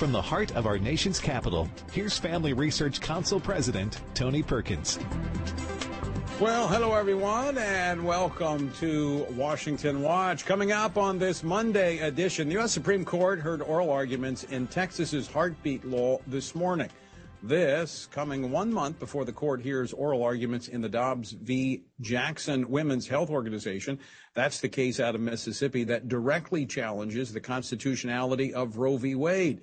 From the heart of our nation's capital, here's Family Research Council President Tony Perkins. Well, hello everyone, and welcome to Washington Watch. Coming up on this Monday edition, the U.S. Supreme Court heard oral arguments in Texas's heartbeat law this morning. This coming one month before the court hears oral arguments in the Dobbs v. Jackson Women's Health Organization. That's the case out of Mississippi that directly challenges the constitutionality of Roe v. Wade.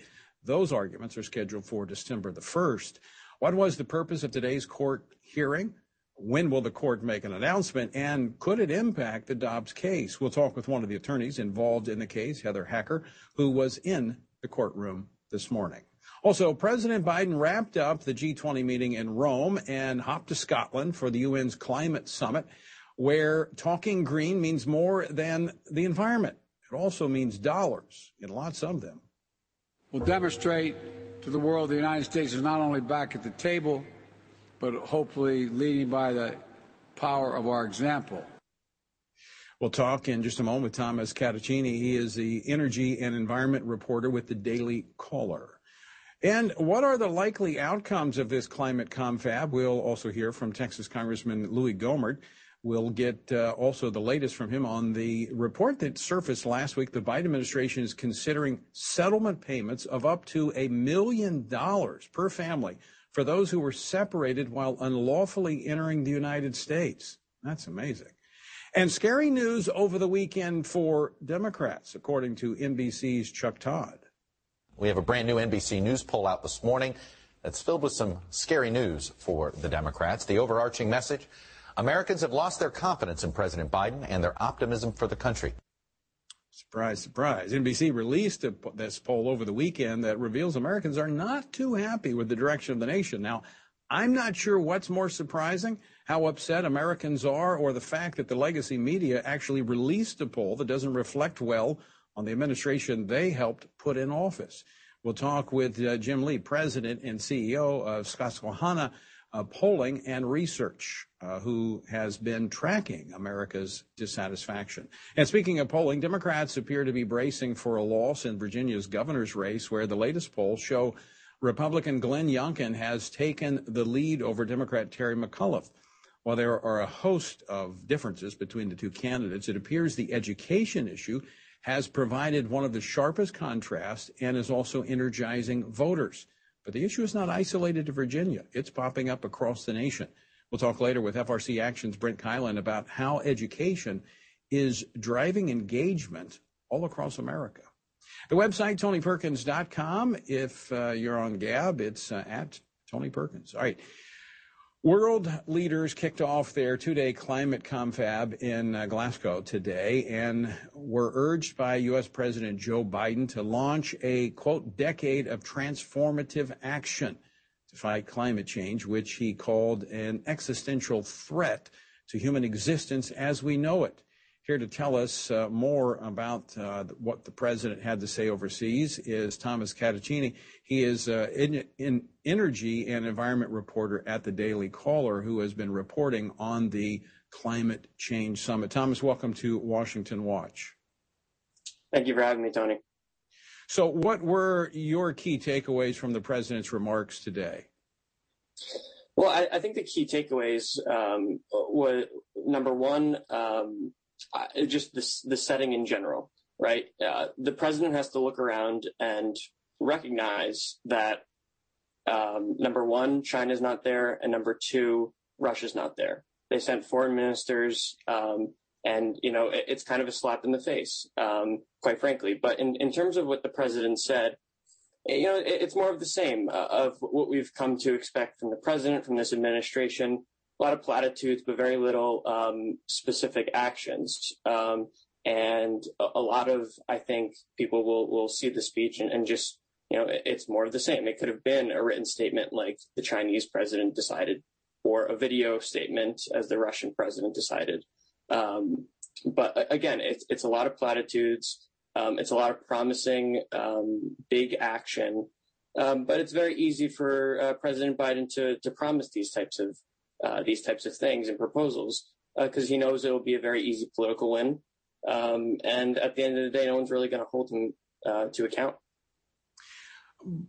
Those arguments are scheduled for December the 1st. What was the purpose of today's court hearing? When will the court make an announcement? And could it impact the Dobbs case? We'll talk with one of the attorneys involved in the case, Heather Hacker, who was in the courtroom this morning. Also, President Biden wrapped up the G20 meeting in Rome and hopped to Scotland for the UN's climate summit, where talking green means more than the environment. It also means dollars, and lots of them. We'll demonstrate to the world the United States is not only back at the table, but hopefully leading by the power of our example. We'll talk in just a moment with Thomas Catenacci. He is the energy and environment reporter with the Daily Caller. And what are the likely outcomes of this climate confab? We'll also hear from Texas Congressman Louie Gohmert. We'll get uh, also the latest from him on the report that surfaced last week. The Biden administration is considering settlement payments of up to a million dollars per family for those who were separated while unlawfully entering the United States. That's amazing. And scary news over the weekend for Democrats, according to NBC's Chuck Todd. We have a brand new NBC News poll out this morning that's filled with some scary news for the Democrats. The overarching message Americans have lost their confidence in President Biden and their optimism for the country. Surprise, surprise. NBC released a, this poll over the weekend that reveals Americans are not too happy with the direction of the nation. Now, I'm not sure what's more surprising, how upset Americans are, or the fact that the legacy media actually released a poll that doesn't reflect well on the administration they helped put in office. We'll talk with uh, Jim Lee, President and CEO of Susquehanna Polling and Research, uh, who has been tracking America's dissatisfaction. And speaking of polling, Democrats appear to be bracing for a loss in Virginia's governor's race, where the latest polls show Republican Glenn Youngkin has taken the lead over Democrat Terry McAuliffe. While there are a host of differences between the two candidates, it appears the education issue has provided one of the sharpest contrasts and is also energizing voters. But the issue is not isolated to Virginia. It's popping up across the nation. We'll talk later with FRC Action's Brent Keilen about how education is driving engagement all across America. The website, tonyperkins.com. If uh, you're on Gab, it's uh, at Tony Perkins. All right. World leaders kicked off their two day climate confab in uh, Glasgow today and were urged by U.S. President Joe Biden to launch a, quote, decade of transformative action to fight climate change, which he called an existential threat to human existence as we know it. Here to tell us uh, more about uh, what the president had to say overseas is Thomas Catenacci. He is uh, in, in energy and environment reporter at the Daily Caller who has been reporting on the climate change summit. Thomas, welcome to Washington Watch. Thank you for having me, Tony. So, what were your key takeaways from the president's remarks today? Well, I, I think the key takeaways um, were number one, um, uh, just the, the setting in general, right? Uh, the president has to look around and recognize that um, number one, China's not there, and number two, Russia's not there. They sent foreign ministers, um, and you know it, it's kind of a slap in the face, um, quite frankly. But in, in terms of what the president said, you know, it, it's more of the same uh, of what we've come to expect from the president, from this administration a lot of platitudes, but very little um, specific actions. Um, and a, lot of, I think, people will will see the speech and, and just, you know, it, it's more of the same. It could have been a written statement like the Chinese president decided, or a video statement as the Russian president decided. Um, but again, it's it's a lot of platitudes. Um, it's a lot of promising um, big action. Um, but it's very easy for uh, President Biden to to promise these types of uh, these types of things and proposals because uh, he knows it will be a very easy political win. Um, and at the end of the day, no one's really going to hold him uh, to account.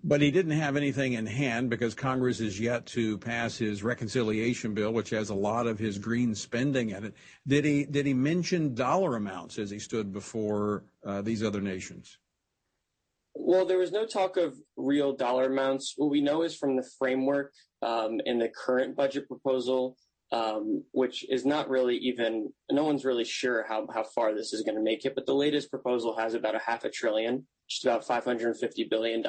but he didn't have anything in hand because Congress is yet to pass his reconciliation bill, which has a lot of his green spending in it. Did he did he mention dollar amounts as he stood before uh, these other nations? Well, there was no talk of real dollar amounts. What we know is from the framework um, in the current budget proposal, um, which is not really even, no one's really sure how, how far this is going to make it, but the latest proposal has about a half a trillion, just about $550 billion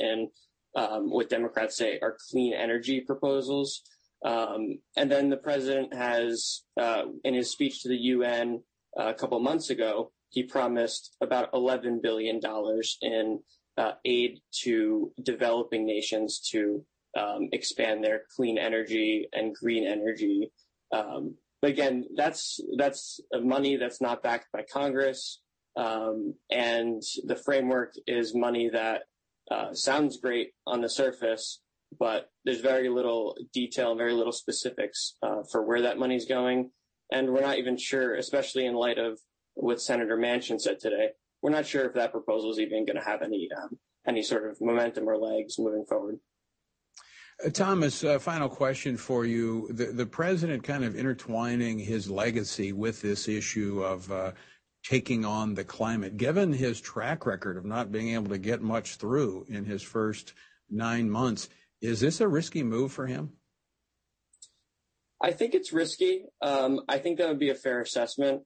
in um, what Democrats say are clean energy proposals. Um, and then the president has, uh, in his speech to the UN uh, a couple months ago, he promised about $11 billion in uh, aid to developing nations to um, expand their clean energy and green energy. Um, but again, that's that's money that's not backed by Congress, um, and the framework is money that uh, sounds great on the surface, but there's very little detail very little specifics uh, for where that money's going, and we're not even sure, especially in light of what Senator Manchin said today. We're not sure if that proposal is even going to have any um, any sort of momentum or legs moving forward. Uh, Thomas, uh, final question for you. The, the, president kind of intertwining his legacy with this issue of uh, taking on the climate, given his track record of not being able to get much through in his first nine months, is this a risky move for him? I think it's risky. Um, I think that would be a fair assessment.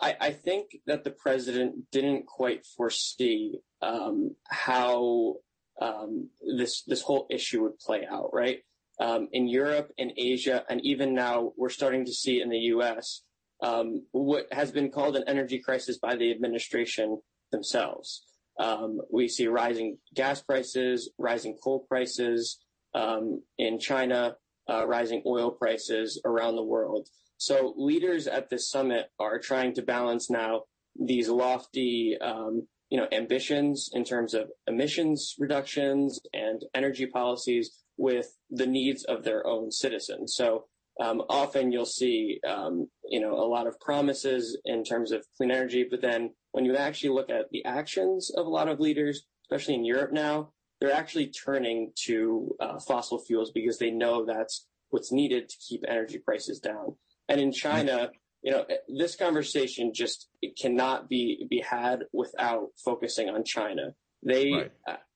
I, I think that the president didn't quite foresee um, how um, this this whole issue would play out, right? Um, in Europe, in Asia, and even now, we're starting to see in the U.S. Um, what has been called an energy crisis by the administration themselves. Um, we see rising gas prices, rising coal prices um, in China, uh, rising oil prices around the world. So leaders at this summit are trying to balance now these lofty um, you know, ambitions in terms of emissions reductions and energy policies with the needs of their own citizens. So um, often you'll see, um, you know, a lot of promises in terms of clean energy, but then when you actually look at the actions of a lot of leaders, especially in Europe now, they're actually turning to uh, fossil fuels because they know that's what's needed to keep energy prices down. And in China, you know, this conversation just cannot be be had without focusing on China. They right.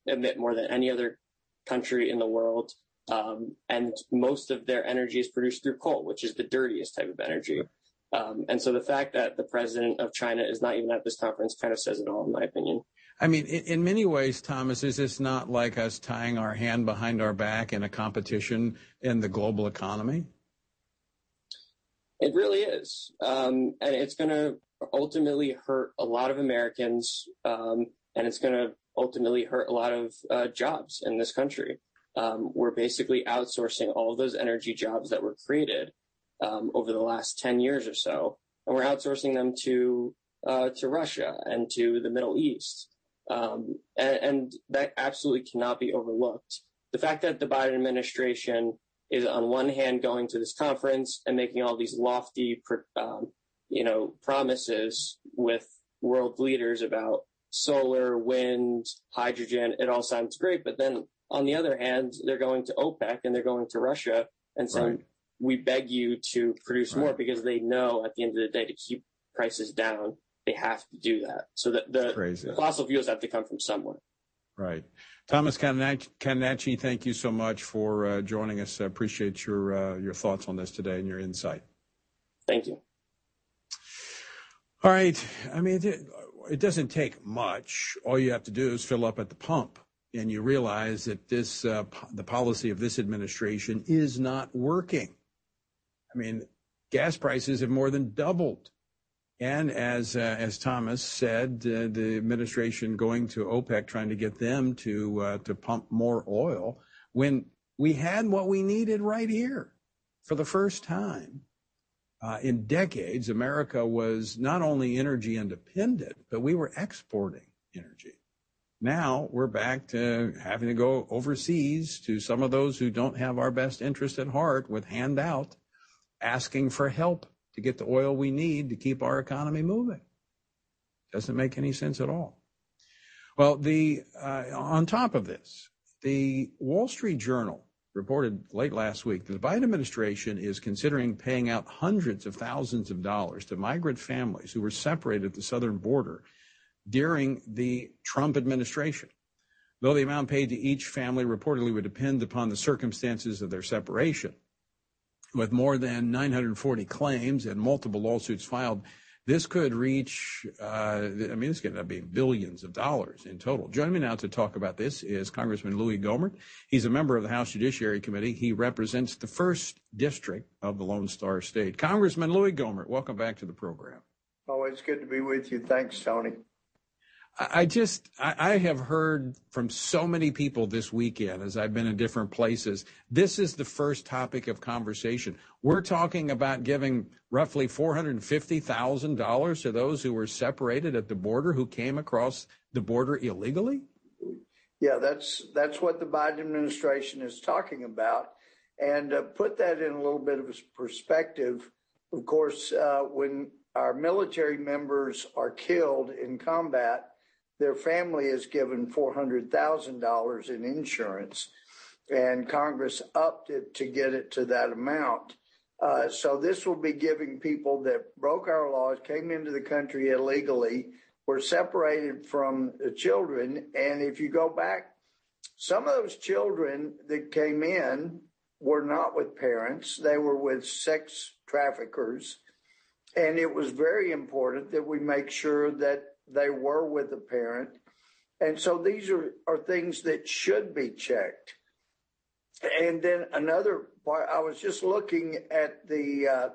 Emit more than any other country in the world, um, and most of their energy is produced through coal, which is the dirtiest type of energy. Um, and so the fact that the president of China is not even at this conference kind of says it all, in my opinion. I mean, in, in many ways, Thomas, is this not like us tying our hand behind our back in a competition in the global economy? It really is. Um, and it's going to ultimately hurt a lot of Americans, um, and it's going to ultimately hurt a lot of uh, jobs in this country. Um, we're basically outsourcing all of those energy jobs that were created um, over the last 10 years or so, and we're outsourcing them to uh, to Russia and to the Middle East. Um, and, and that absolutely cannot be overlooked. The fact that the Biden administration is on one hand going to this conference and making all these lofty, um, you know, promises with world leaders about solar, wind, hydrogen. It all sounds great, but then on the other hand, they're going to OPEC and they're going to Russia and saying, right. "We beg you to produce right. more," because they know at the end of the day to keep prices down, they have to do that. So that the, the fossil fuels have to come from somewhere. Right. Thomas Catenacci, thank you so much for uh, joining us. I appreciate your uh, your thoughts on this today and your insight. Thank you. All right. I mean, it, it doesn't take much. All you have to do is fill up at the pump, and you realize that this uh, the policy of this administration is not working. I mean, gas prices have more than doubled and as uh, as Thomas said, uh, the administration going to OPEC trying to get them to uh, to pump more oil when we had what we needed right here for the first time uh, in decades. America was not only energy independent, but we were exporting energy. Now we're back to having to go overseas to some of those who don't have our best interest at heart with handout, asking for help to get the oil we need to keep our economy moving. Doesn't make any sense at all. Well, the uh, on top of this, the Wall Street Journal reported late last week that the Biden administration is considering paying out hundreds of thousands of dollars to migrant families who were separated at the southern border during the Trump administration. Though the amount paid to each family reportedly would depend upon the circumstances of their separation. With more than 940 claims and multiple lawsuits filed, this could reach, uh, I mean, this could end up being billions of dollars in total. Joining me now to talk about this is Congressman Louie Gohmert. He's a member of the House Judiciary Committee. He represents the first district of the Lone Star State. Congressman Louie Gohmert, welcome back to the program. Always good to be with you. Thanks, Tony. I just, I have heard from so many people this weekend as I've been in different places. This is the first topic of conversation. We're talking about giving roughly $450,000 to those who were separated at the border who came across the border illegally. Yeah, that's that's what the Biden administration is talking about. And uh, put that in a little bit of perspective. Of course, uh, when our military members are killed in combat, their family is given $400,000 in insurance, and Congress upped it to get it to that amount. Uh, so this will be giving people that broke our laws, came into the country illegally, were separated from the children. And if you go back, some of those children that came in were not with parents, they were with sex traffickers. And it was very important that we make sure that they were with a parent. And so these are, are things that should be checked. And then another part, I was just looking at the uh,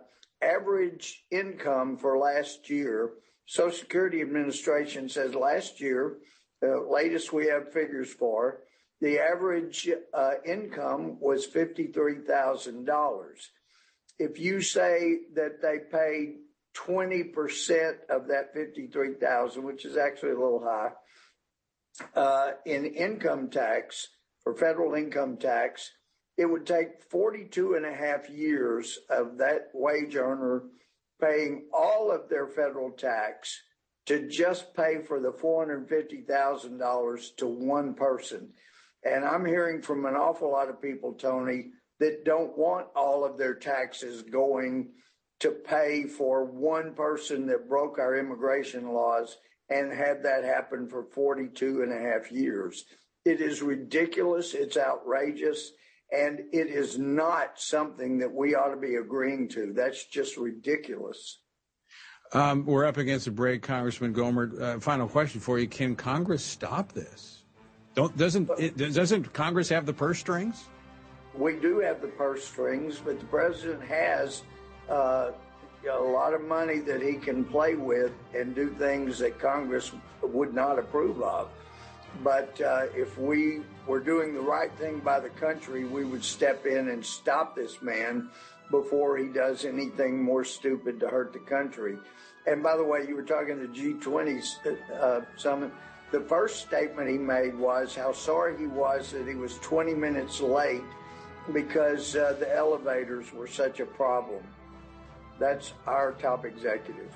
average income for last year. Social Security Administration says last year, the latest we have figures for, the average uh, income was $53,000. If you say that they paid 20% of that 53,000, which is actually a little high, uh, in income tax for federal income tax, it would take 42 and a half years of that wage earner paying all of their federal tax to just pay for the $450,000 to one person. And I'm hearing from an awful lot of people, Tony, that don't want all of their taxes going to pay for one person that broke our immigration laws and had that happen for 42 and a half years. It is ridiculous. It's outrageous. And it is not something that we ought to be agreeing to. That's just ridiculous. Um, we're up against a break, Congressman Gohmert. Uh, final question for you: Can Congress stop this? Don't doesn't it, doesn't Congress have the purse strings? We do have the purse strings, but the president has uh, a lot of money that he can play with and do things that Congress would not approve of. But uh, if we were doing the right thing by the country, we would step in and stop this man before he does anything more stupid to hurt the country. And by the way, you were talking the G20 uh, summit. The first statement he made was how sorry he was that he was 20 minutes late because uh, the elevators were such a problem. That's our top executive.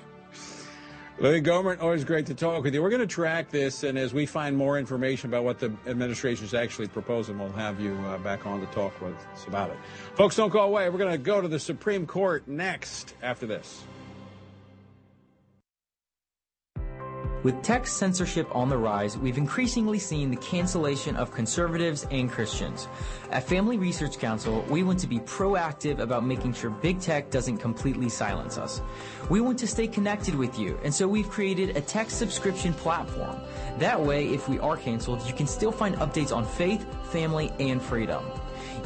Louie Gohmert, always great to talk with you. We're going to track this, and as we find more information about what the administration is actually proposing, we'll have you uh, back on to talk with us about it. Folks, don't go away. We're going to go to the Supreme Court next after this. With tech censorship on the rise, we've increasingly seen the cancellation of conservatives and Christians. At Family Research Council, we want to be proactive about making sure big tech doesn't completely silence us. We want to stay connected with you, and so we've created a tech subscription platform. That way, if we are canceled, you can still find updates on faith, family, and freedom.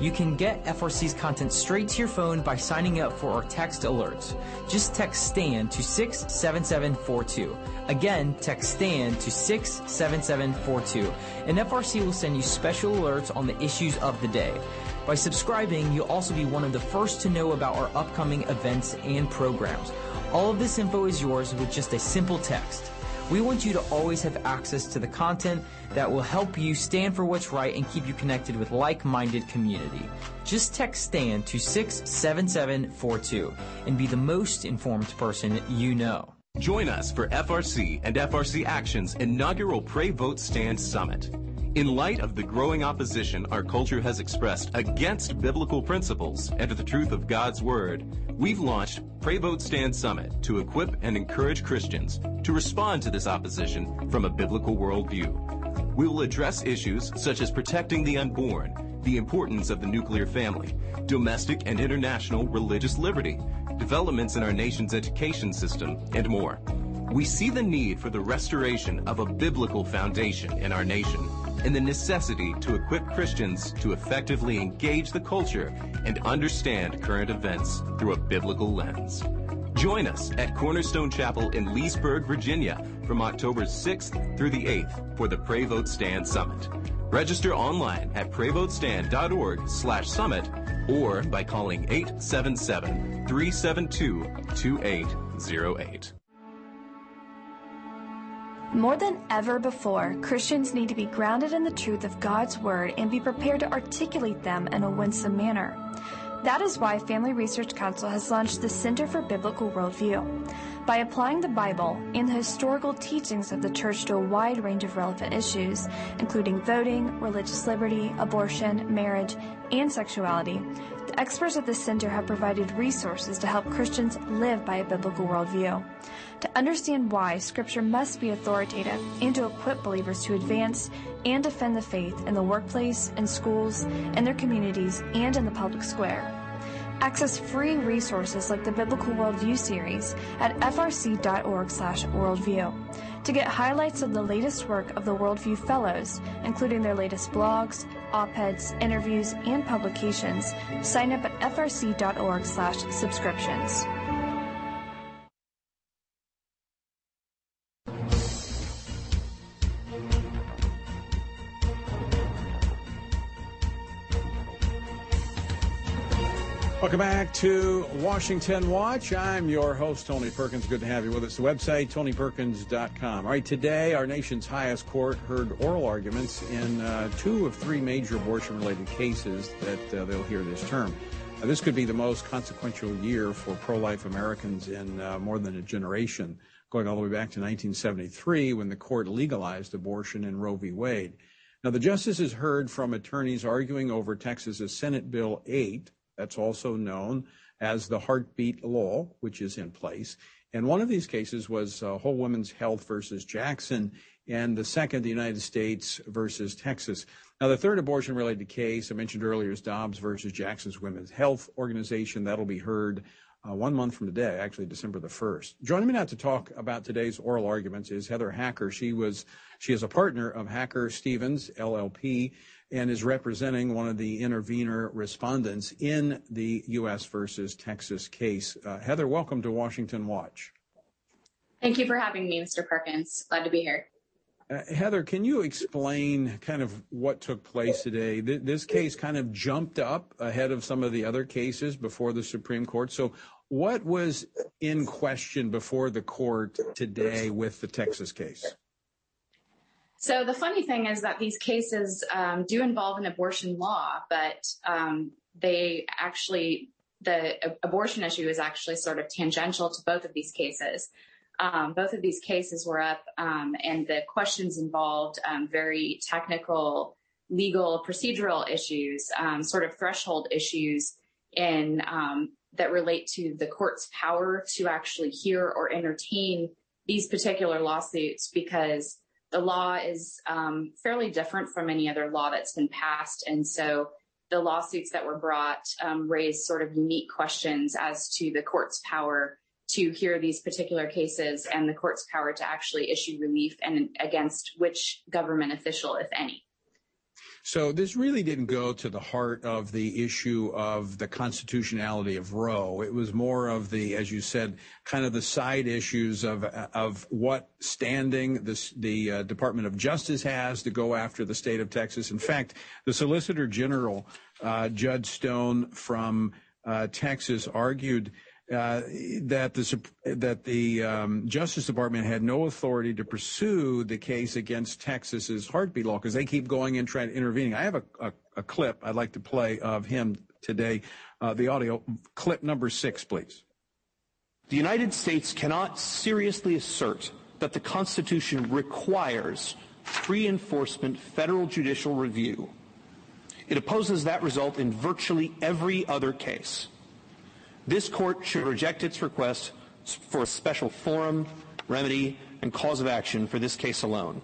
You can get FRC's content straight to your phone by signing up for our text alerts. Just text STAND to 67742. Again, text STAND to 67742, and FRC will send you special alerts on the issues of the day. By subscribing, you'll also be one of the first to know about our upcoming events and programs. All of this info is yours with just a simple text. We want you to always have access to the content that will help you stand for what's right and keep you connected with like-minded community. Just text STAND to 67742 and be the most informed person you know. Join us for FRC and FRC Action's inaugural Pray Vote Stand Summit. In light of the growing opposition our culture has expressed against biblical principles and the truth of God's Word, we've launched Pray Vote Stand Summit to equip and encourage Christians to respond to this opposition from a biblical worldview. We will address issues such as protecting the unborn, the importance of the nuclear family, domestic and international religious liberty, developments in our nation's education system, and more. We see the need for the restoration of a biblical foundation in our nation and the necessity to equip Christians to effectively engage the culture and understand current events through a biblical lens. Join us at Cornerstone Chapel in Leesburg, Virginia from October 6th through the 8th for the Pray Vote Stand Summit. Register online at prayvotestand.org slash summit or by calling 877-372-2808. More than ever before, Christians need to be grounded in the truth of God's Word and be prepared to articulate them in a winsome manner. That is why Family Research Council has launched the Center for Biblical Worldview. By applying the Bible and the historical teachings of the church to a wide range of relevant issues, including voting, religious liberty, abortion, marriage, and sexuality, the experts at the center have provided resources to help Christians live by a biblical worldview to understand why Scripture must be authoritative and to equip believers to advance and defend the faith in the workplace, in schools, in their communities, and in the public square. Access free resources like the Biblical Worldview series at frc.org/worldview. To get highlights of the latest work of the Worldview Fellows, including their latest blogs, op-eds, interviews, and publications, sign up at frc.org/subscriptions. Welcome back to Washington Watch. I'm your host, Tony Perkins. Good to have you with us. The website, tonyperkins.com. All right, today, our nation's highest court heard oral arguments in uh, two of three major abortion related cases that uh, they'll hear this term. This could be the most consequential year for pro life Americans in uh, more than a generation, going all the way back to 1973 when the court legalized abortion in Roe v. Wade. Now, the justices heard from attorneys arguing over Texas's Senate Bill 8 that's also known as the heartbeat law, which is in place. And one of these cases was uh, Whole Women's Health versus Jackson, and the second, the United States versus Texas. Now, the third abortion related case I mentioned earlier is Dobbs versus Jackson's Women's Health Organization. That'll be heard uh, one month from today, actually December the 1st. Joining me now to talk about today's oral arguments is Heather Hacker. She was she is a partner of Hacker Stephens, LLP and is representing one of the intervener respondents in the U.S. versus Texas case. Uh, Heather, welcome to Washington Watch. Thank you for having me, Mr. Perkins. Glad to be here. Uh, Heather, can you explain kind of what took place today? Th- this case kind of jumped up ahead of some of the other cases before the Supreme Court. So, what was in question before the court today with the Texas case? So the funny thing is that these cases um, do involve an abortion law, but um, they actually the abortion issue is actually sort of tangential to both of these cases. Um, both of these cases were up, um, and the questions involved um, very technical, legal, procedural issues, um, sort of threshold issues in that relate to the court's power to actually hear or entertain these particular lawsuits because the law is um, fairly different from any other law that's been passed. And so the lawsuits that were brought um, raised sort of unique questions as to the court's power to hear these particular cases and the court's power to actually issue relief and against which government official, if any. So this really didn't go to the heart of the issue of the constitutionality of Roe. It was more of the, as you said, kind of the side issues of of what standing this, the uh, Department of Justice has to go after the state of Texas. In fact, the Solicitor General, uh, Judd Stone from uh, Texas, argued that the that the um, Justice Department had no authority to pursue the case against Texas's heartbeat law because they keep going and trying to intervening. I have a clip I'd like to play of him today. Uh, the audio clip number six, please. The United States cannot seriously assert that the Constitution requires pre enforcement federal judicial review. It opposes that result in virtually every other case. This court should reject its request for a special forum, remedy, and cause of action for this case alone.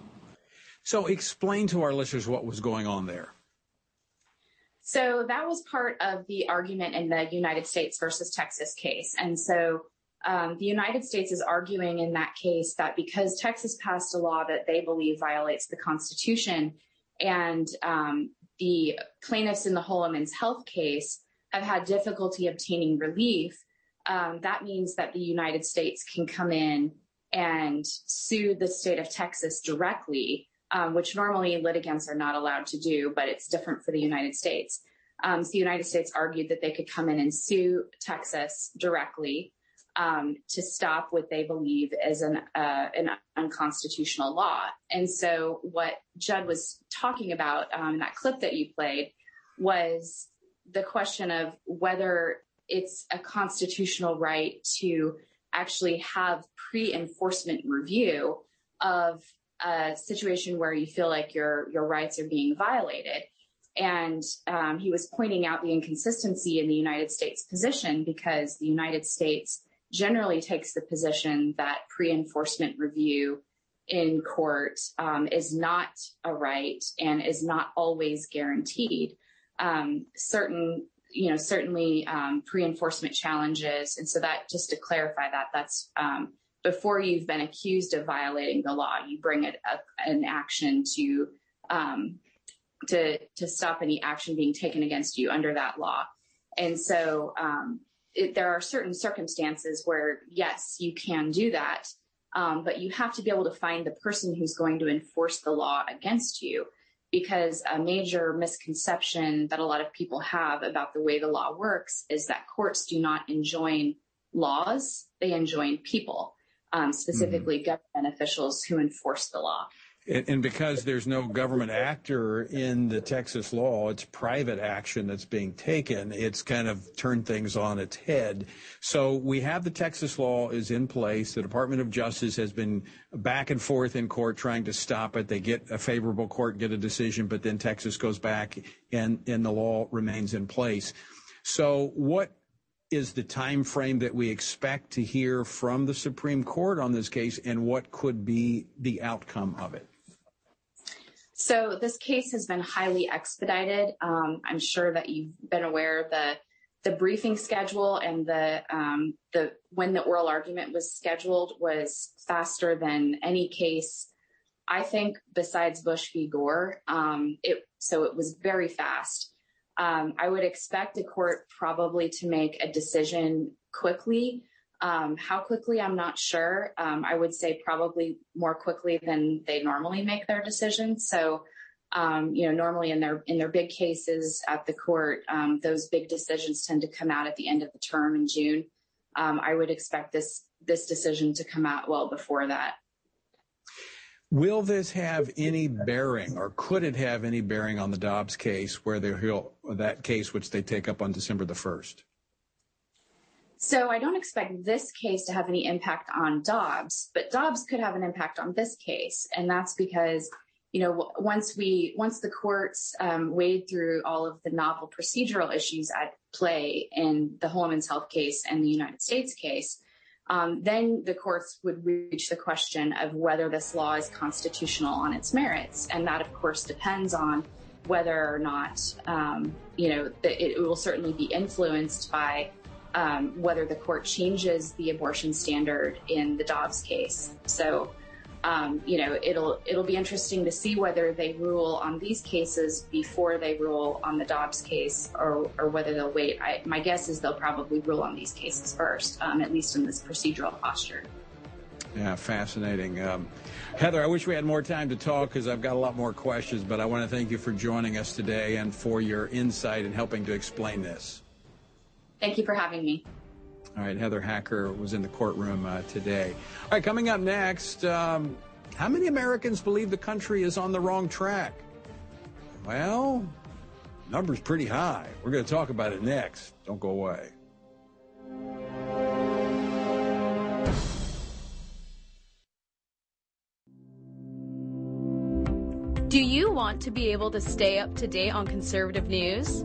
So explain to our listeners what was going on there. So that was part of the argument in the United States versus Texas case. And so um, the United States is arguing in that case that because Texas passed a law that they believe violates the Constitution, and um, the plaintiffs in the Whole Woman's Health case have had difficulty obtaining relief, um, that means that the United States can come in and sue the state of Texas directly um, which normally litigants are not allowed to do, but it's different for the United States. Um, so the United States argued that they could come in and sue Texas directly um, to stop what they believe is an, uh, an unconstitutional law. And so what Judd was talking about um, in that clip that you played was the question of whether it's a constitutional right to actually have pre-enforcement review of a situation where you feel like your your rights are being violated. And um, he was pointing out the inconsistency in the United States position because the United States generally takes the position that pre-enforcement review in court um, is not a right and is not always guaranteed. Um, certain, you know, certainly um, pre-enforcement challenges, and so that just to clarify that, that's um, before you've been accused of violating the law, you bring it up an action to to to stop any action being taken against you under that law. And so it, there are certain circumstances where yes, you can do that, but you have to be able to find the person who's going to enforce the law against you. Because a major misconception that a lot of people have about the way the law works is that courts do not enjoin laws, they enjoin people um, specifically mm-hmm. government officials who enforce the law. And, because there's no government actor in the Texas law, it's private action that's being taken. It's kind of turned things on its head. So we have the Texas law is in place. The Department of Justice has been back and forth in court trying to stop it. They get a favorable court, get a decision, but then Texas goes back and, and the law remains in place. So what is the time frame that we expect to hear from the Supreme Court on this case, and what could be the outcome of it? So this case has been highly expedited. Um, I'm sure that you've been aware of the the briefing schedule and the um, the when the oral argument was scheduled was faster than any case. I think besides Bush v. Gore, um, so it was very fast. I would expect a court probably to make a decision quickly. Um, how quickly, I'm not sure. Um, I would say probably more quickly than they normally make their decisions. So, um, you know, normally in their in their big cases at the court, um, those big decisions tend to come out at the end of the term in June. Um, I would expect this this decision to come out well before that. Will this have any bearing, or could it have any bearing on the Dobbs case, where they'll that case which they take up on December the first? So I don't expect this case to have any impact on Dobbs, but Dobbs could have an impact on this case, and that's because you know once we once the courts um, wade through all of the novel procedural issues at play in the Whole Woman's Health case and the United States case, um, then the courts would reach the question of whether this law is constitutional on its merits. And that, of course, depends on whether or not, um, you know, it, will certainly be influenced by whether the court changes the abortion standard in the Dobbs case. So um, you know, it'll be interesting to see whether they rule on these cases before they rule on the Dobbs case, or whether they'll wait. My guess is they'll probably rule on these cases first, um, at least in this procedural posture. Yeah, fascinating. Um, Heather, I wish we had more time to talk because I've got a lot more questions, but I want to thank you for joining us today and for your insight and helping to explain this. Thank you for having me. All right, Heather Hacker was in the courtroom uh, today. All right, coming up next, um, how many Americans believe the country is on the wrong track? Well, number's pretty high. We're going to talk about it next. Don't go away. Do you want to be able to stay up to date on conservative news?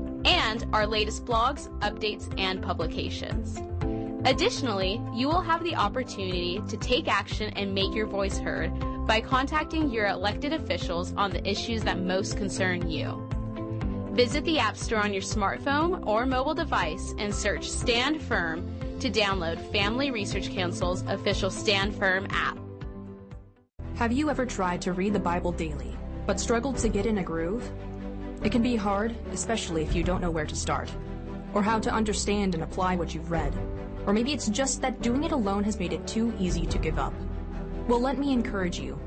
and our latest blogs, updates, and publications. Additionally, you will have the opportunity to take action and make your voice heard by contacting your elected officials on the issues that most concern you. Visit the App Store on your smartphone or mobile device and search Stand Firm to download Family Research Council's official Stand Firm app. Have you ever tried to read the Bible daily, but struggled to get in a groove? It can be hard, especially if you don't know where to start, or how to understand and apply what you've read. Or maybe it's just that doing it alone has made it too easy to give up. Well, let me encourage you.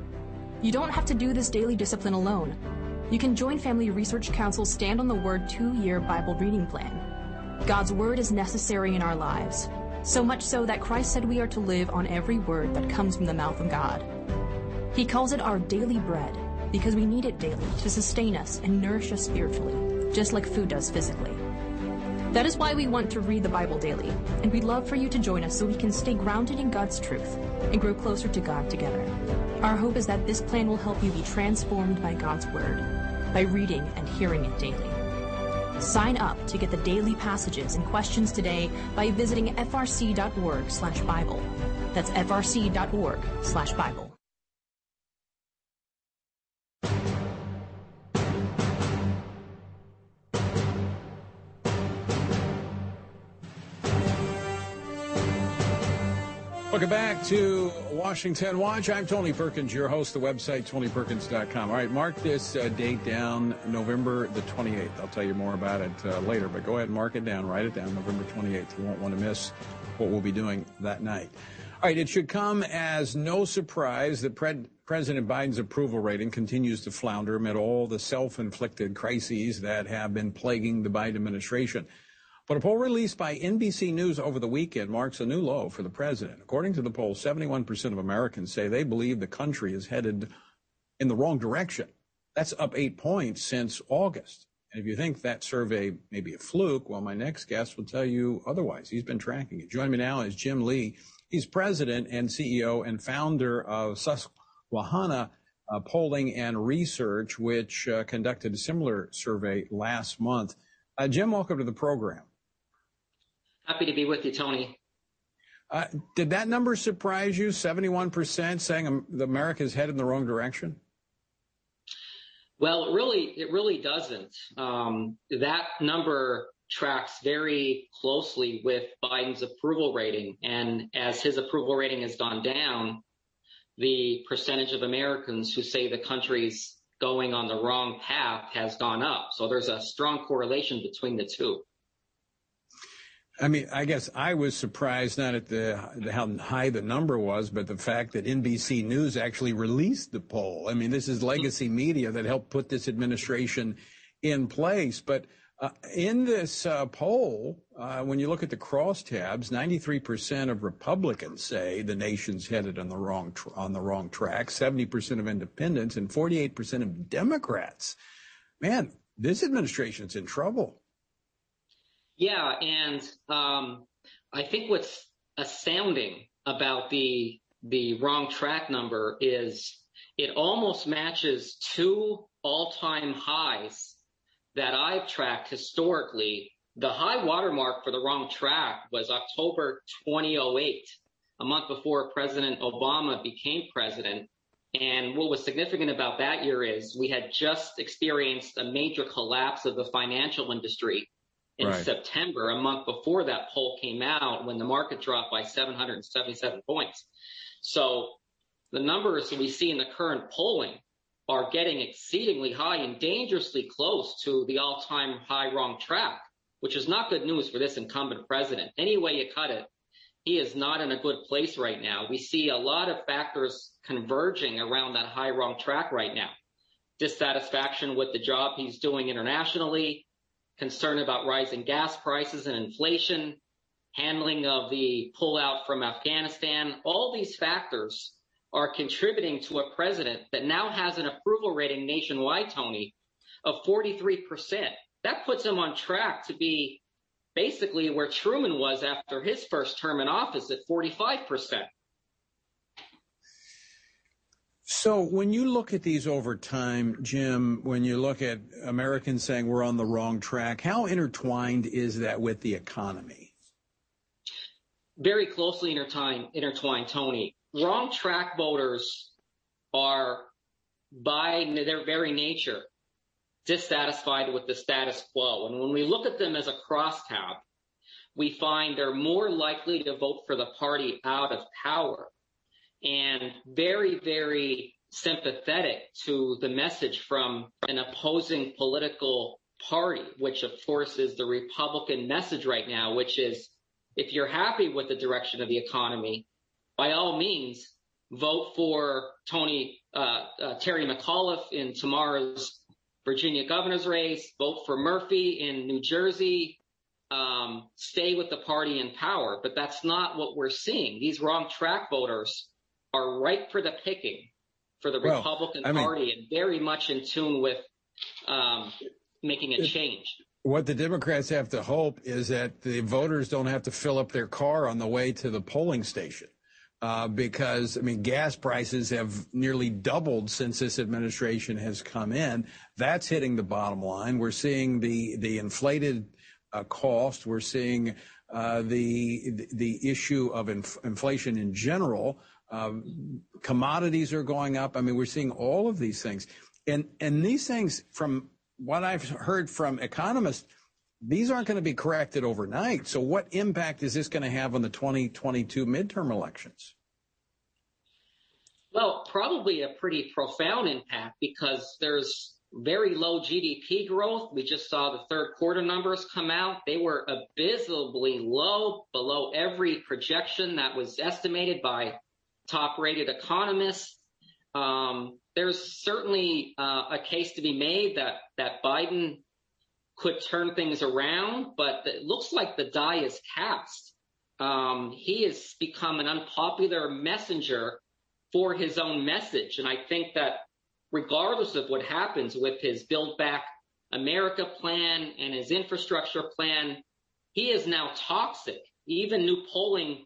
You don't have to do this daily discipline alone. You can join Family Research Council's Stand on the Word two-year Bible reading plan. God's Word is necessary in our lives, so much so that Christ said we are to live on every word that comes from the mouth of God. He calls it our daily bread because we need it daily to sustain us and nourish us spiritually, just like food does physically. That is why we want to read the Bible daily, and we'd love for you to join us so we can stay grounded in God's truth and grow closer to God together. Our hope is that this plan will help you be transformed by God's Word by reading and hearing it daily. Sign up to get the daily passages and questions today by visiting frc.org/bible. That's frc.org/bible. Welcome back to Washington Watch. I'm Tony Perkins, your host, the website, tonyperkins.com. All right, mark this uh, date down, November the 28th. I'll tell you more about it uh, later, but go ahead and mark it down. Write it down, November 28th. You won't want to miss what we'll be doing that night. All right, it should come as no surprise that Pre- President Biden's approval rating continues to flounder amid all the self inflicted crises that have been plaguing the Biden administration. But a poll released by NBC News over the weekend marks a new low for the president. According to the poll, 71% of Americans say they believe the country is headed in the wrong direction. That's up eight points since August. And if you think that survey may be a fluke, well, my next guest will tell you otherwise. He's been tracking it. Joining me now is Jim Lee. He's president and CEO and founder of Susquehanna uh, Polling and Research, which uh, conducted a similar survey last month. Uh, Jim, welcome to the program. Happy to be with you, Tony. Uh, did that number surprise you? 71% saying America is headed in the wrong direction? Well, it really, it really doesn't. Um, that number tracks very closely with Biden's approval rating. And as his approval rating has gone down, the percentage of Americans who say the country's going on the wrong path has gone up. So there's a strong correlation between the two. I mean, I guess I was surprised not at the, the, how high the number was, but the fact that NBC News actually released the poll. I mean, this is legacy media that helped put this administration in place. But uh, in this uh, poll, uh, when you look at the crosstabs, 93% of Republicans say the nation's headed on the wrong tr- on the wrong track. 70% of independents and 48% of Democrats. Man, this administration's in trouble. Yeah, and um, I think what's astounding about the the wrong track number is it almost matches two all-time highs that I've tracked historically. The high watermark for the wrong track was October 2008, a month before President Obama became president. And what was significant about that year is we had just experienced a major collapse of the financial industry in right. September, a month before that poll came out when the market dropped by 777 points. So the numbers that we see in the current polling are getting exceedingly high and dangerously close to the all-time high wrong track, which is not good news for this incumbent president. Any way you cut it, he is not in a good place right now. We see a lot of factors converging around that high wrong track right now. dissatisfaction with the job he's doing internationally, concern about rising gas prices and inflation, handling of the pullout from Afghanistan. All these factors are contributing to a president that now has an approval rating nationwide, Tony, of 43%. That puts him on track to be basically where Truman was after his first term in office at 45%. So when you look at these over time, Jim, when you look at Americans saying we're on the wrong track, how intertwined is that with the economy? Very closely intertwined, intertwined, Tony. Wrong track voters are by their very nature dissatisfied with the status quo. And when we look at them as a crosstab, we find they're more likely to vote for the party out of power and very, very sympathetic to the message from an opposing political party, which of course is the Republican message right now, which is if you're happy with the direction of the economy, by all means, vote for Tony uh, uh, Terry McAuliffe in tomorrow's Virginia governor's race, vote for Murphy in New Jersey, um, stay with the party in power. But that's not what we're seeing. These wrong track voters are ripe for the picking for the well, Republican I mean, Party and very much in tune with um, making a change. What the Democrats have to hope is that the voters don't have to fill up their car on the way to the polling station. Uh, because I mean, gas prices have nearly doubled since this administration has come in. That's hitting the bottom line. We're seeing the the inflated uh, cost. We're seeing uh, the the issue of inf- inflation in general. Um, commodities are going up. I mean, we're seeing all of these things. And, and these things, from what I've heard from economists, these aren't going to be corrected overnight. So what impact is this going to have on the 2022 midterm elections? Well, probably a pretty profound impact because there's very low GDP growth. We just saw the third quarter numbers come out. They were abysmally low, below every projection that was estimated by top rated economists. Um, there's certainly uh, a case to be made that, that Biden could turn things around, but it looks like the die is cast. Um, he has become an unpopular messenger for his own message. And I think that regardless of what happens with his Build Back America plan and his infrastructure plan, he is now toxic. Even new polling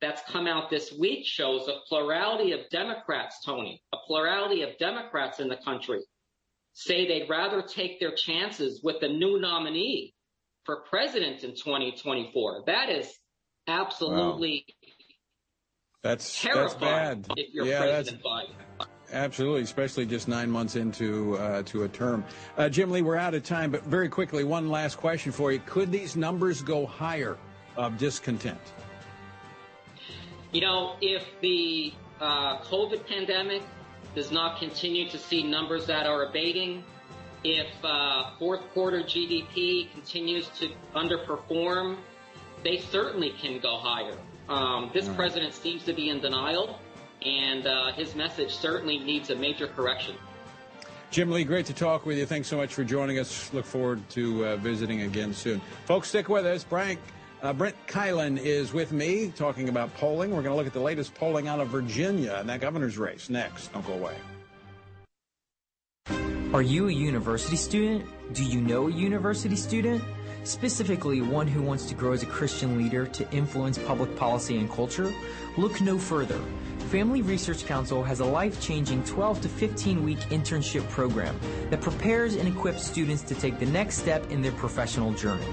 that's come out this week shows a plurality of Democrats, Tony, a plurality of Democrats in the country say they'd rather take their chances with a new nominee for president in 2024. That is absolutely wow. that's that's bad. If you're yeah, President Biden. Absolutely, especially just nine months into uh, to a term. Uh, Jim Lee, we're out of time, but very quickly, one last question for you: Could these numbers go higher of discontent? You know, if the uh, COVID pandemic does not continue to see numbers that are abating, if uh, fourth quarter GDP continues to underperform, they certainly can go higher. Um, this right. president seems to be in denial, and uh, his message certainly needs a major correction. Jim Lee, great to talk with you. Thanks so much for joining us. Look forward to uh, visiting again soon. Folks, stick with us. Frank uh, Brent Keilen is with me talking about polling. We're going to look at the latest polling out of Virginia and that governor's race next. Don't go away. Are you a university student? Do you know a university student? Specifically, one who wants to grow as a Christian leader to influence public policy and culture? Look no further. Family Research Council has a life-changing 12 to 15 week internship program that prepares and equips students to take the next step in their professional journey.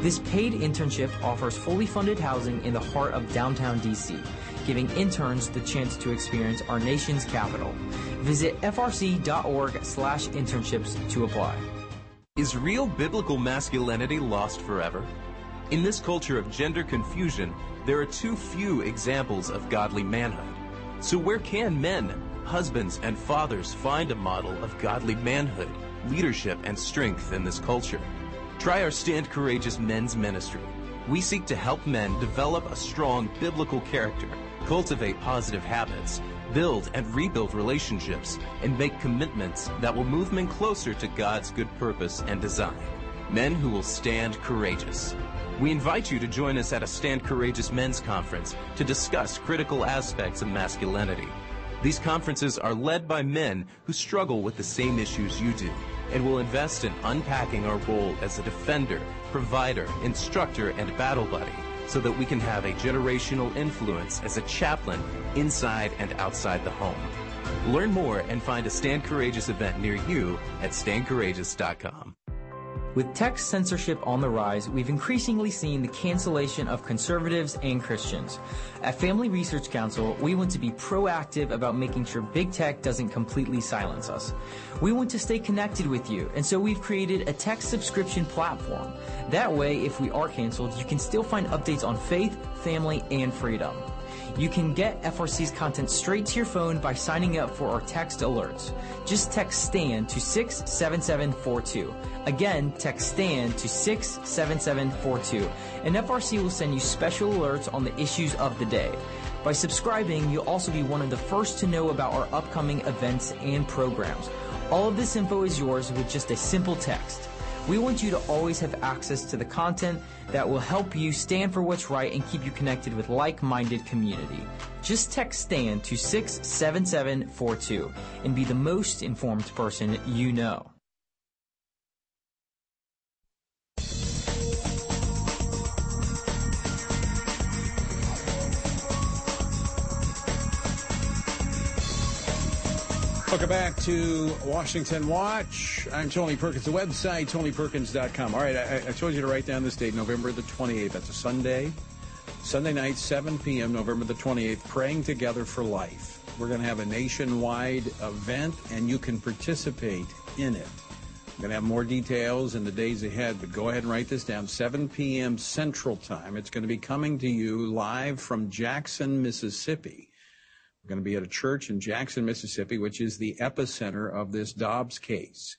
This paid internship offers fully funded housing in the heart of downtown DC, giving interns the chance to experience our nation's capital. Visit frc.org slash internships to apply. Is real biblical masculinity lost forever? In this culture of gender confusion, there are too few examples of godly manhood. So where can men, husbands, and fathers find a model of godly manhood, leadership, and strength in this culture? Try our Stand Courageous Men's Ministry. We seek to help men develop a strong biblical character, cultivate positive habits, build and rebuild relationships, and make commitments that will move men closer to God's good purpose and design. Men who will stand courageous. We invite you to join us at a Stand Courageous Men's Conference to discuss critical aspects of masculinity. These conferences are led by men who struggle with the same issues you do and will invest in unpacking our role as a defender, provider, instructor, and battle buddy so that we can have a generational influence as a chaplain inside and outside the home. Learn more and find a Stand Courageous event near you at standcourageous.com. With text censorship on the rise, we've increasingly seen the cancellation of conservatives and Christians. At Family Research Council, we want to be proactive about making sure big tech doesn't completely silence us. We want to stay connected with you, and so we've created a text subscription platform. That way, if we are canceled, you can still find updates on faith, family, and freedom. You can get FRC's content straight to your phone by signing up for our text alerts. Just text STAN to 67742. Again, text STAN to 67742, and FRC will send you special alerts on the issues of the day. By subscribing, you'll also be one of the first to know about our upcoming events and programs. All of this info is yours with just a simple text. We want you to always have access to the content that will help you stand for what's right and keep you connected with like-minded community. Just text STAN to 67742 and be the most informed person you know. Welcome back to Washington Watch. I'm Tony Perkins. The website, tonyperkins.com. All right, I, I told you to write down this date, November the 28th. That's a Sunday. Sunday night, 7 p.m., November the 28th, Praying Together for Life. We're going to have a nationwide event, and you can participate in it. I'm going to have more details in the days ahead, but go ahead and write this down. 7 p.m. Central Time. It's going to be coming to you live from Jackson, Mississippi. We're going to be at a church in Jackson, Mississippi, which is the epicenter of this Dobbs case.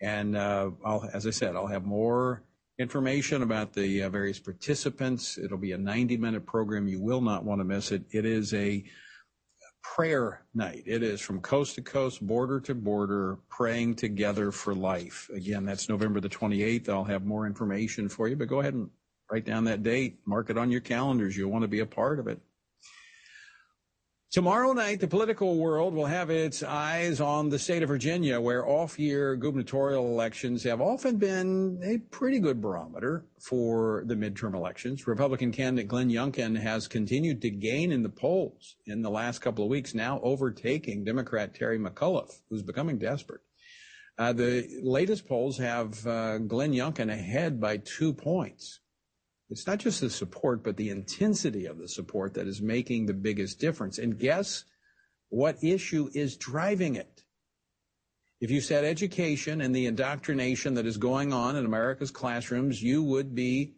And uh, as I said, I'll have more information about the uh, various participants. It'll be a 90 minute program. You will not want to miss it. It is a prayer night. It is from coast to coast, border to border, praying together for life. Again, that's November the 28th. I'll have more information for you, but go ahead and write down that date, mark it on your calendars. You'll want to be a part of it. Tomorrow night, the political world will have its eyes on the state of Virginia, where off year gubernatorial elections have often been a pretty good barometer for the midterm elections. Republican candidate Glenn Youngkin has continued to gain in the polls in the last couple of weeks, now overtaking Democrat Terry McAuliffe, who's becoming desperate. Uh, the latest polls have uh, Glenn Youngkin ahead by two points. It's not just the support, but the intensity of the support that is making the biggest difference. And guess what issue is driving it? If you said education and the indoctrination that is going on in America's classrooms, you would be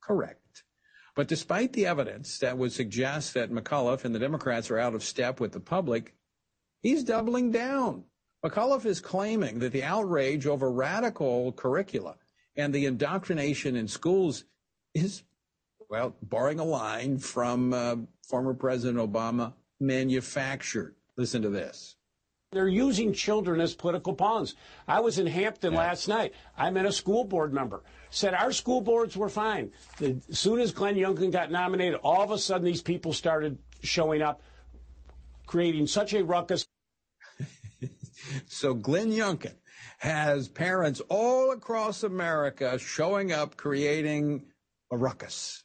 correct. But despite the evidence that would suggest that McAuliffe and the Democrats are out of step with the public, he's doubling down. McAuliffe is claiming that the outrage over radical curricula and the indoctrination in schools is, well, borrowing a line from uh, former President Obama, manufactured. Listen to this. They're using children as political pawns. I was in Hampton yeah. last night. I met a school board member. Said our school boards were fine. The, as soon as Glenn Youngkin got nominated, all of a sudden these people started showing up, creating such a ruckus. so Glenn Youngkin has parents all across America showing up, creating a ruckus.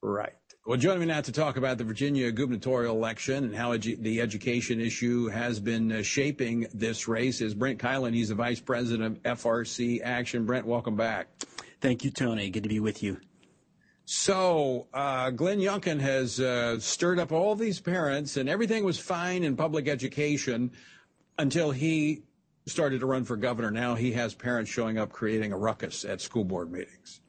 Right. Well, joining me now to talk about the Virginia gubernatorial election and how edu- the education issue has been uh, shaping this race is Brent Keilen. He's the vice president of FRC Action. Brent, welcome back. Thank you, Tony. Good to be with you. So, uh, Glenn Youngkin has uh, stirred up all these parents, and everything was fine in public education until he started to run for governor. Now he has parents showing up creating a ruckus at school board meetings.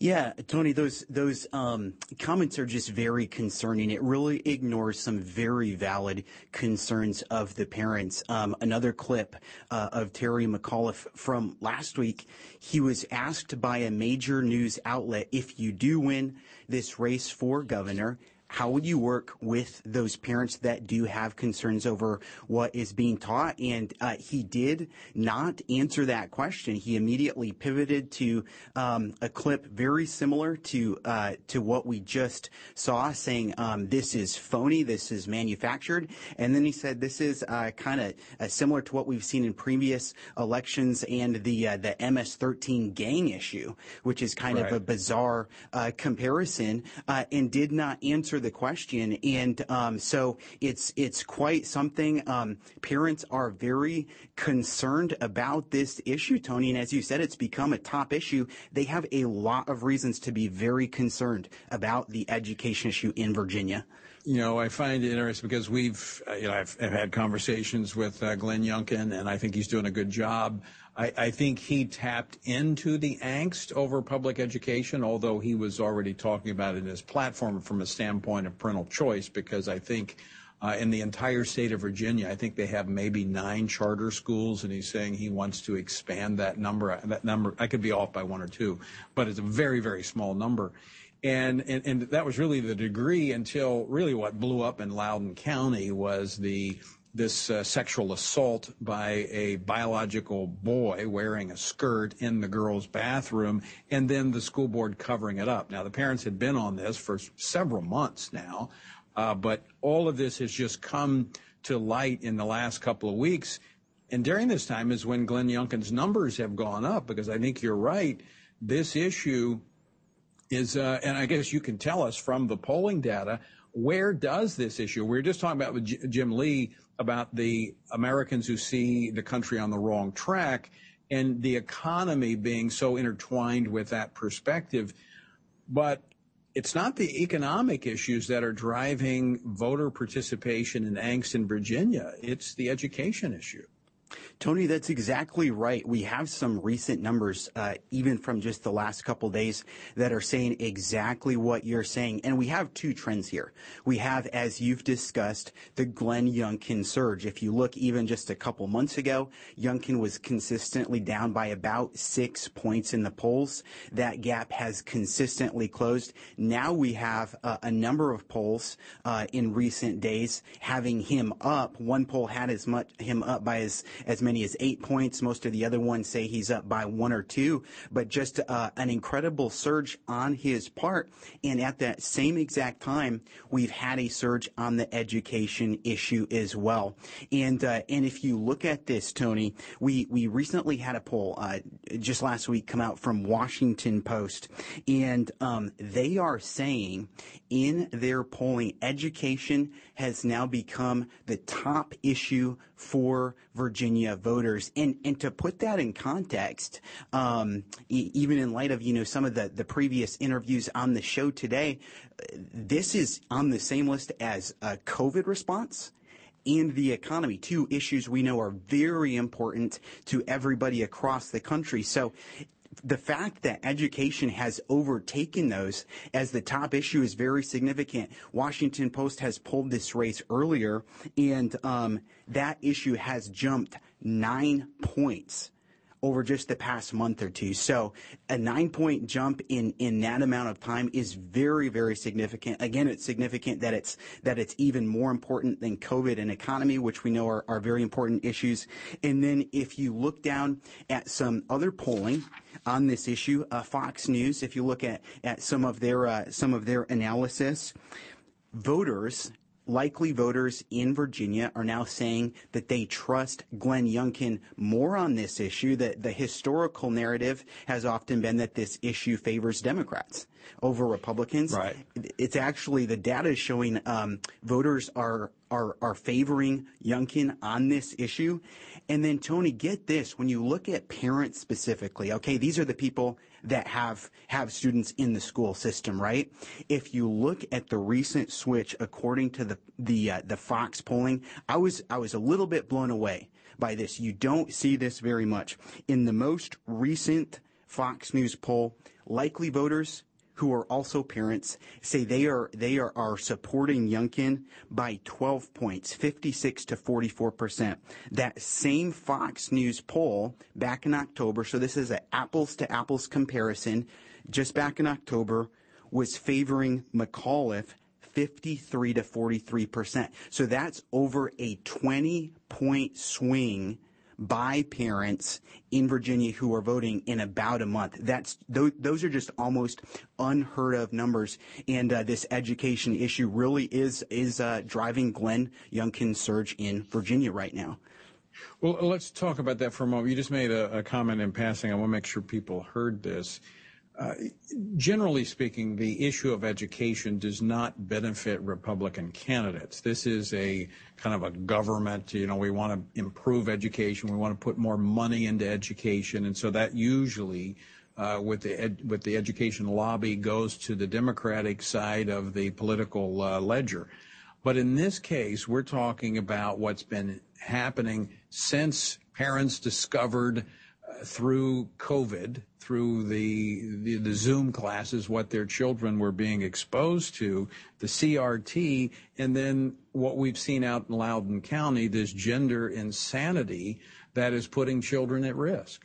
Yeah, Tony, those those um, comments are just very concerning. It really ignores some very valid concerns of the parents. Um, another clip uh, of Terry McAuliffe from last week. He was asked by a major news outlet if you do win this race for governor how would you work with those parents that do have concerns over what is being taught? And uh, he did not answer that question. He immediately pivoted to um, a clip very similar to uh, to what we just saw, saying um, this is phony, this is manufactured, and then he said this is uh, kind of uh, similar to what we've seen in previous elections and the uh, the MS-13 gang issue, which is kind right. of a bizarre uh, comparison, and did not answer the question. And um, so it's it's quite something. Um, parents are very concerned about this issue, Tony. And as you said, it's become a top issue. They have a lot of reasons to be very concerned about the education issue in Virginia you know, I find it interesting because we've, you know, I've, I've, had conversations with uh, Glenn Youngkin, and I think he's doing a good job. I, I, think he tapped into the angst over public education, although he was already talking about it in his platform from a standpoint of parental choice, because I think uh, in the entire state of Virginia, I think they have maybe nine charter schools, and he's saying he wants to expand that number. That number, I could be off by one or two, but it's a very, very small number. And, and, and that was really the degree until really what blew up in Loudoun County was the this uh, sexual assault by a biological boy wearing a skirt in the girl's bathroom, and then the school board covering it up. Now, the parents had been on this for several months now, uh, but all of this has just come to light in the last couple of weeks. And during this time is when Glenn Youngkin's numbers have gone up because I think you're right. This issue is, uh, and I guess you can tell us from the polling data, where does this issue? We were just talking about with Jim Lee about the Americans who see the country on the wrong track and the economy being so intertwined with that perspective. But it's not the economic issues that are driving voter participation and angst in Virginia. It's the education issue. Tony, that's exactly right. We have some recent numbers, uh, even from just the last couple days, that are saying exactly what you're saying. And we have two trends here. We have, as you've discussed, the Glenn Youngkin surge. If you look even just a couple months ago, Youngkin was consistently down by about six points in the polls. That gap has consistently closed. Now we have uh, a number of polls uh, in recent days having him up. One poll had as much him up by as as many as eight points. Most of the other ones say he's up by one or two, but just uh, an incredible surge on his part. And at that same exact time, we've had a surge on the education issue as well. And uh, and if you look at this, Tony, we we recently had a poll uh, just last week come out from Washington Post, and um, they are saying in their polling, education has now become the top issue for Virginia voters. And and to put that in context, um, e- even in light of you know some of the the previous interviews on the show today, this is on the same list as a COVID response and the economy, two issues we know are very important to everybody across the country. So the fact that education has overtaken those as the top issue is very significant. Washington Post has pulled this race earlier, and um, that issue has jumped nine points over just the past month or two. So a nine point jump in, in that amount of time is very, very significant. Again, it's significant that it's, that it's even more important than COVID and economy, which we know are, are very important issues. And then if you look down at some other polling on this issue, uh, Fox News, if you look at, at some of their, uh, some of their analysis, voters likely voters in Virginia are now saying that they trust Glenn Youngkin more on this issue. That the historical narrative has often been that this issue favors Democrats over Republicans. Right. It's actually the data is showing um, voters are are are favoring Youngkin on this issue. And then Tony, get this: when you look at parents specifically, okay, these are the people that have have students in the school system, right? If you look at the recent switch, according to the the uh, the Fox polling, I was I was a little bit blown away by this. You don't see this very much. In the most recent Fox News poll, likely voters who are also parents say they are they are, are supporting Youngkin by 12 points, 56 to 44 percent. That same Fox News poll back in October, so this is an apples to apples comparison, just back in October, was favoring McAuliffe 53 to 43 percent. So that's over a 20 point swing by parents in Virginia who are voting in about a month. That's those, are just almost unheard of numbers, and uh, this education issue really is is uh, driving Glenn Youngkin's surge in Virginia right now. Well, let's talk about that for a moment. You just made a, a comment in passing. I want to make sure people heard this. Generally speaking, the issue of education does not benefit Republican candidates. This is a kind of a government, you know, we want to improve education, we want to put more money into education, and so that usually uh, with the ed- with the education lobby goes to the Democratic side of the political uh, ledger. But in this case, we're talking about what's been happening since parents discovered through COVID through the, the, the Zoom classes what their children were being exposed to, the CRT, and then what we've seen out in Loudoun County, this gender insanity that is putting children at risk.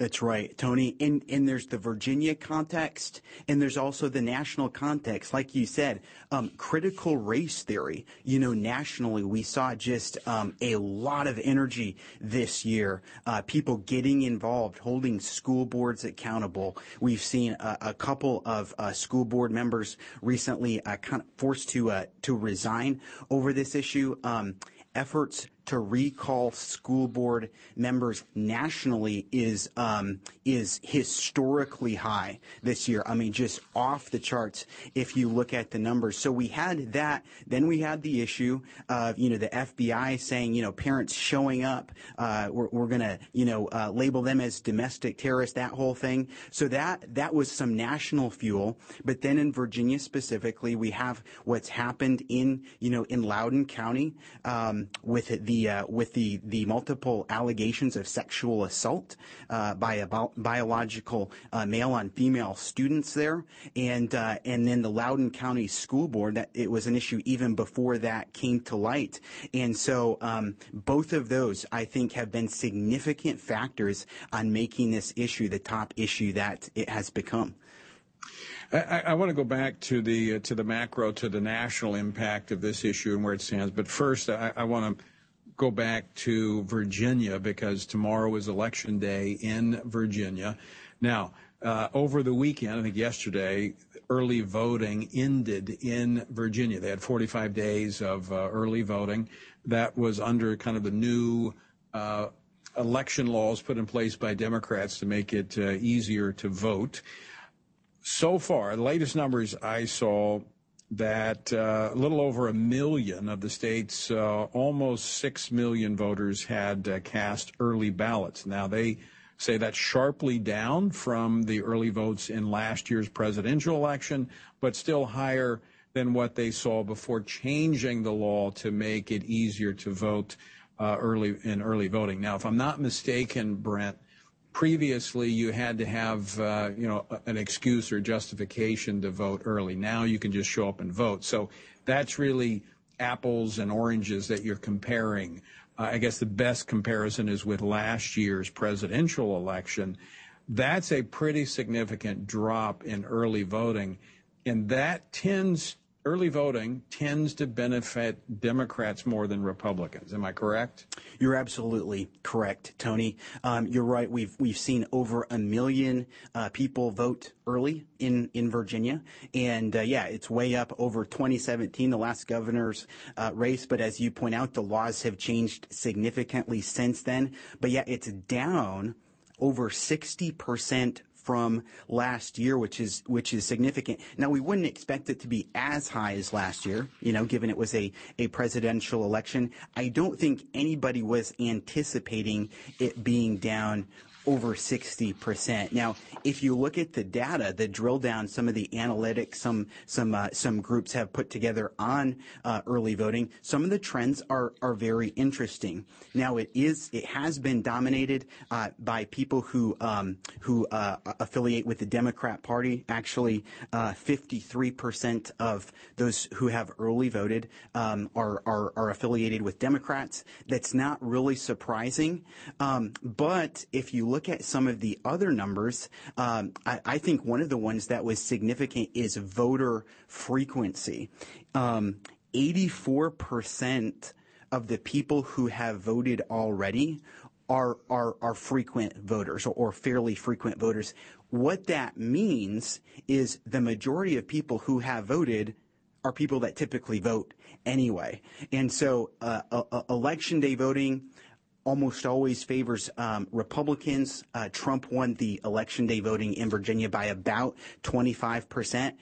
That's right, Tony. And, and there's the Virginia context, and there's also the national context. Like you said, um, critical race theory. You know, nationally, we saw just um, a lot of energy this year. Uh, people getting involved, holding school boards accountable. We've seen a, a couple of uh, school board members recently uh, kind of forced to uh, to resign over this issue. Um, efforts to recall school board members nationally is um, is historically high this year. I mean, just off the charts if you look at the numbers. So we had that. Then we had the issue of you know the FBI saying you know parents showing up. Uh, we're, we're to you know uh, label them as domestic terrorists. That whole thing. So that that was some national fuel. But then in Virginia specifically, we have what's happened in you know in Loudoun County um, with the uh, with the the multiple allegations of sexual assault uh, by a bi- biological uh, male on female students there, and uh, and then the Loudoun County School Board that it was an issue even before that came to light, and so um, both of those I think have been significant factors on making this issue the top issue that it has become. I, I, want to go back to the uh, to the macro, to the national impact of this issue and where it stands. But first, I, I want to go back to Virginia because tomorrow is election day in Virginia. Now, uh, over the weekend, I think yesterday, early voting ended in Virginia. They had 45 days of uh, early voting. That was under kind of the new uh, election laws put in place by Democrats to make it uh, easier to vote. So far, the latest numbers I saw that uh, a little over a million of the state's uh, almost six million voters had uh, cast early ballots. Now they say that's sharply down from the early votes in last year's presidential election, but still higher than what they saw before changing the law to make it easier to vote uh, early in early voting. Now, if I'm not mistaken, Brent previously you had to have uh, you know an excuse or justification to vote early. Now you can just show up and vote. So that's really apples and oranges that you're comparing. Uh, I guess the best comparison is with last year's presidential election. That's a pretty significant drop in early voting, and that tends early voting tends to benefit Democrats more than Republicans. Am I correct? You're absolutely correct, Tony. Um, you're right. We've we've seen over a million uh, people vote early in in Virginia, and uh, yeah, it's way up over 2017, the last governor's uh, race. But as you point out, the laws have changed significantly since then. But yeah, it's down over 60 percent from last year, which is which is significant. Now we wouldn't expect it to be as high as last year, you know, given it was a, a presidential election. I don't think anybody was anticipating it being down over 60%. Now, if you look at the data, the drill down, some of the analytics, some some uh, some groups have put together on uh, early voting, some of the trends are are very interesting. Now, it is it has been dominated uh, by people who um, who uh, affiliate with the Democrat Party. Actually, 53% uh, of those who have early voted um, are, are are affiliated with Democrats. That's not really surprising, um, but if you look at some of the other numbers, um, I, I, think one of the ones that was significant is voter frequency. Um, 84% of the people who have voted already are, are, are frequent voters or, or fairly frequent voters. What that means is the majority of people who have voted are people that typically vote anyway. And so uh, uh, election day voting almost always favors um, Republicans. Uh, Trump won the election day voting in Virginia by about 25 percent.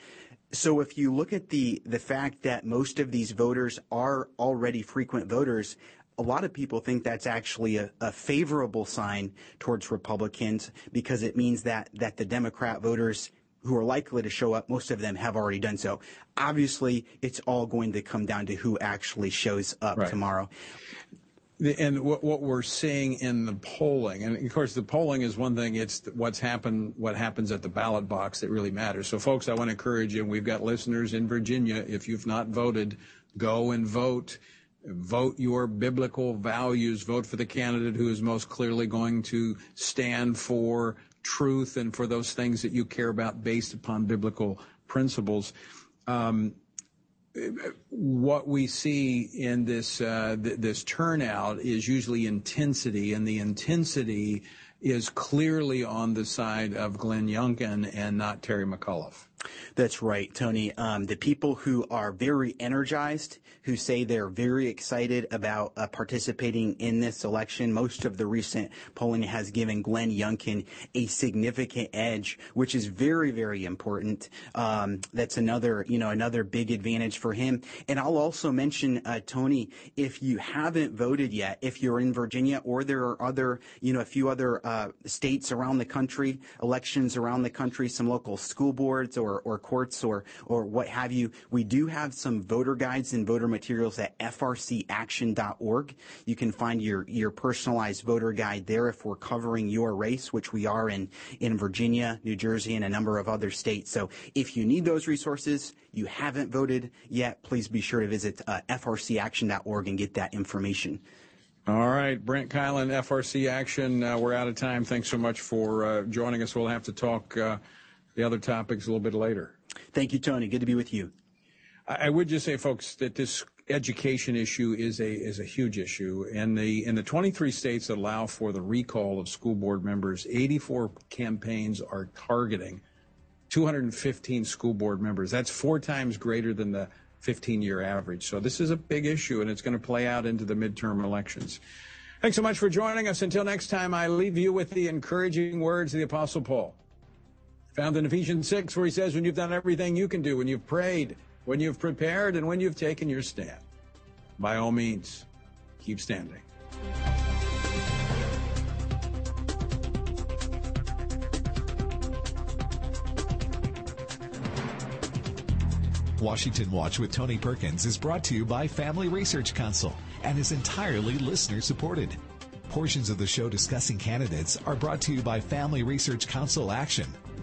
So if you look at the the fact that most of these voters are already frequent voters, a lot of people think that's actually a, a, favorable sign towards Republicans because it means that that the Democrat voters who are likely to show up, most of them have already done so. Obviously, it's all going to come down to who actually shows up right. tomorrow and what, what we're seeing in the polling, and of course the polling is one thing. It's what's happened, what happens at the ballot box that really matters. So, folks, I want to encourage you. We've got listeners in Virginia. If you've not voted, go and vote. Vote your biblical values. Vote for the candidate who is most clearly going to stand for truth and for those things that you care about based upon biblical principles. Um, what we see in this uh, th- this turnout is usually intensity, and the intensity is clearly on the side of Glenn Youngkin and not Terry McAuliffe. That's right, Tony. Um, the people who are very energized, who say they're very excited about uh, participating in this election, most of the recent polling has given Glenn Youngkin a significant edge, which is very, very important. Um, that's another, you know, another big advantage for him. And I'll also mention, uh, Tony, if you haven't voted yet, if you're in Virginia or there are other, you know, a few other uh, states around the country, elections around the country, some local school boards or or, or courts or, or what have you, we do have some voter guides and voter materials at frcaction.org. You can find your, your personalized voter guide there if we're covering your race, which we are in, in Virginia, New Jersey, and a number of other states. So if you need those resources, you haven't voted yet, please be sure to visit uh, frcaction.org and get that information. All right, Brent Keilen, FRC Action. Uh, we're out of time. Thanks so much for uh, joining us. We'll have to talk uh, the other topics a little bit later. Thank you, Tony. Good to be with you. I would just say, folks, that this education issue is a is a huge issue. And the in the 23 states that allow for the recall of school board members, 84 campaigns are targeting 215 school board members. That's four times greater than the 15 year average. So this is a big issue, and it's going to play out into the midterm elections. Thanks so much for joining us. Until next time, I leave you with the encouraging words of the Apostle Paul found in Ephesians 6, where he says, When you've done everything you can do, when you've prayed, when you've prepared, and when you've taken your stand, by all means, keep standing. Washington Watch with Tony Perkins is brought to you by Family Research Council and is entirely listener supported. Portions of the show discussing candidates are brought to you by Family Research Council Action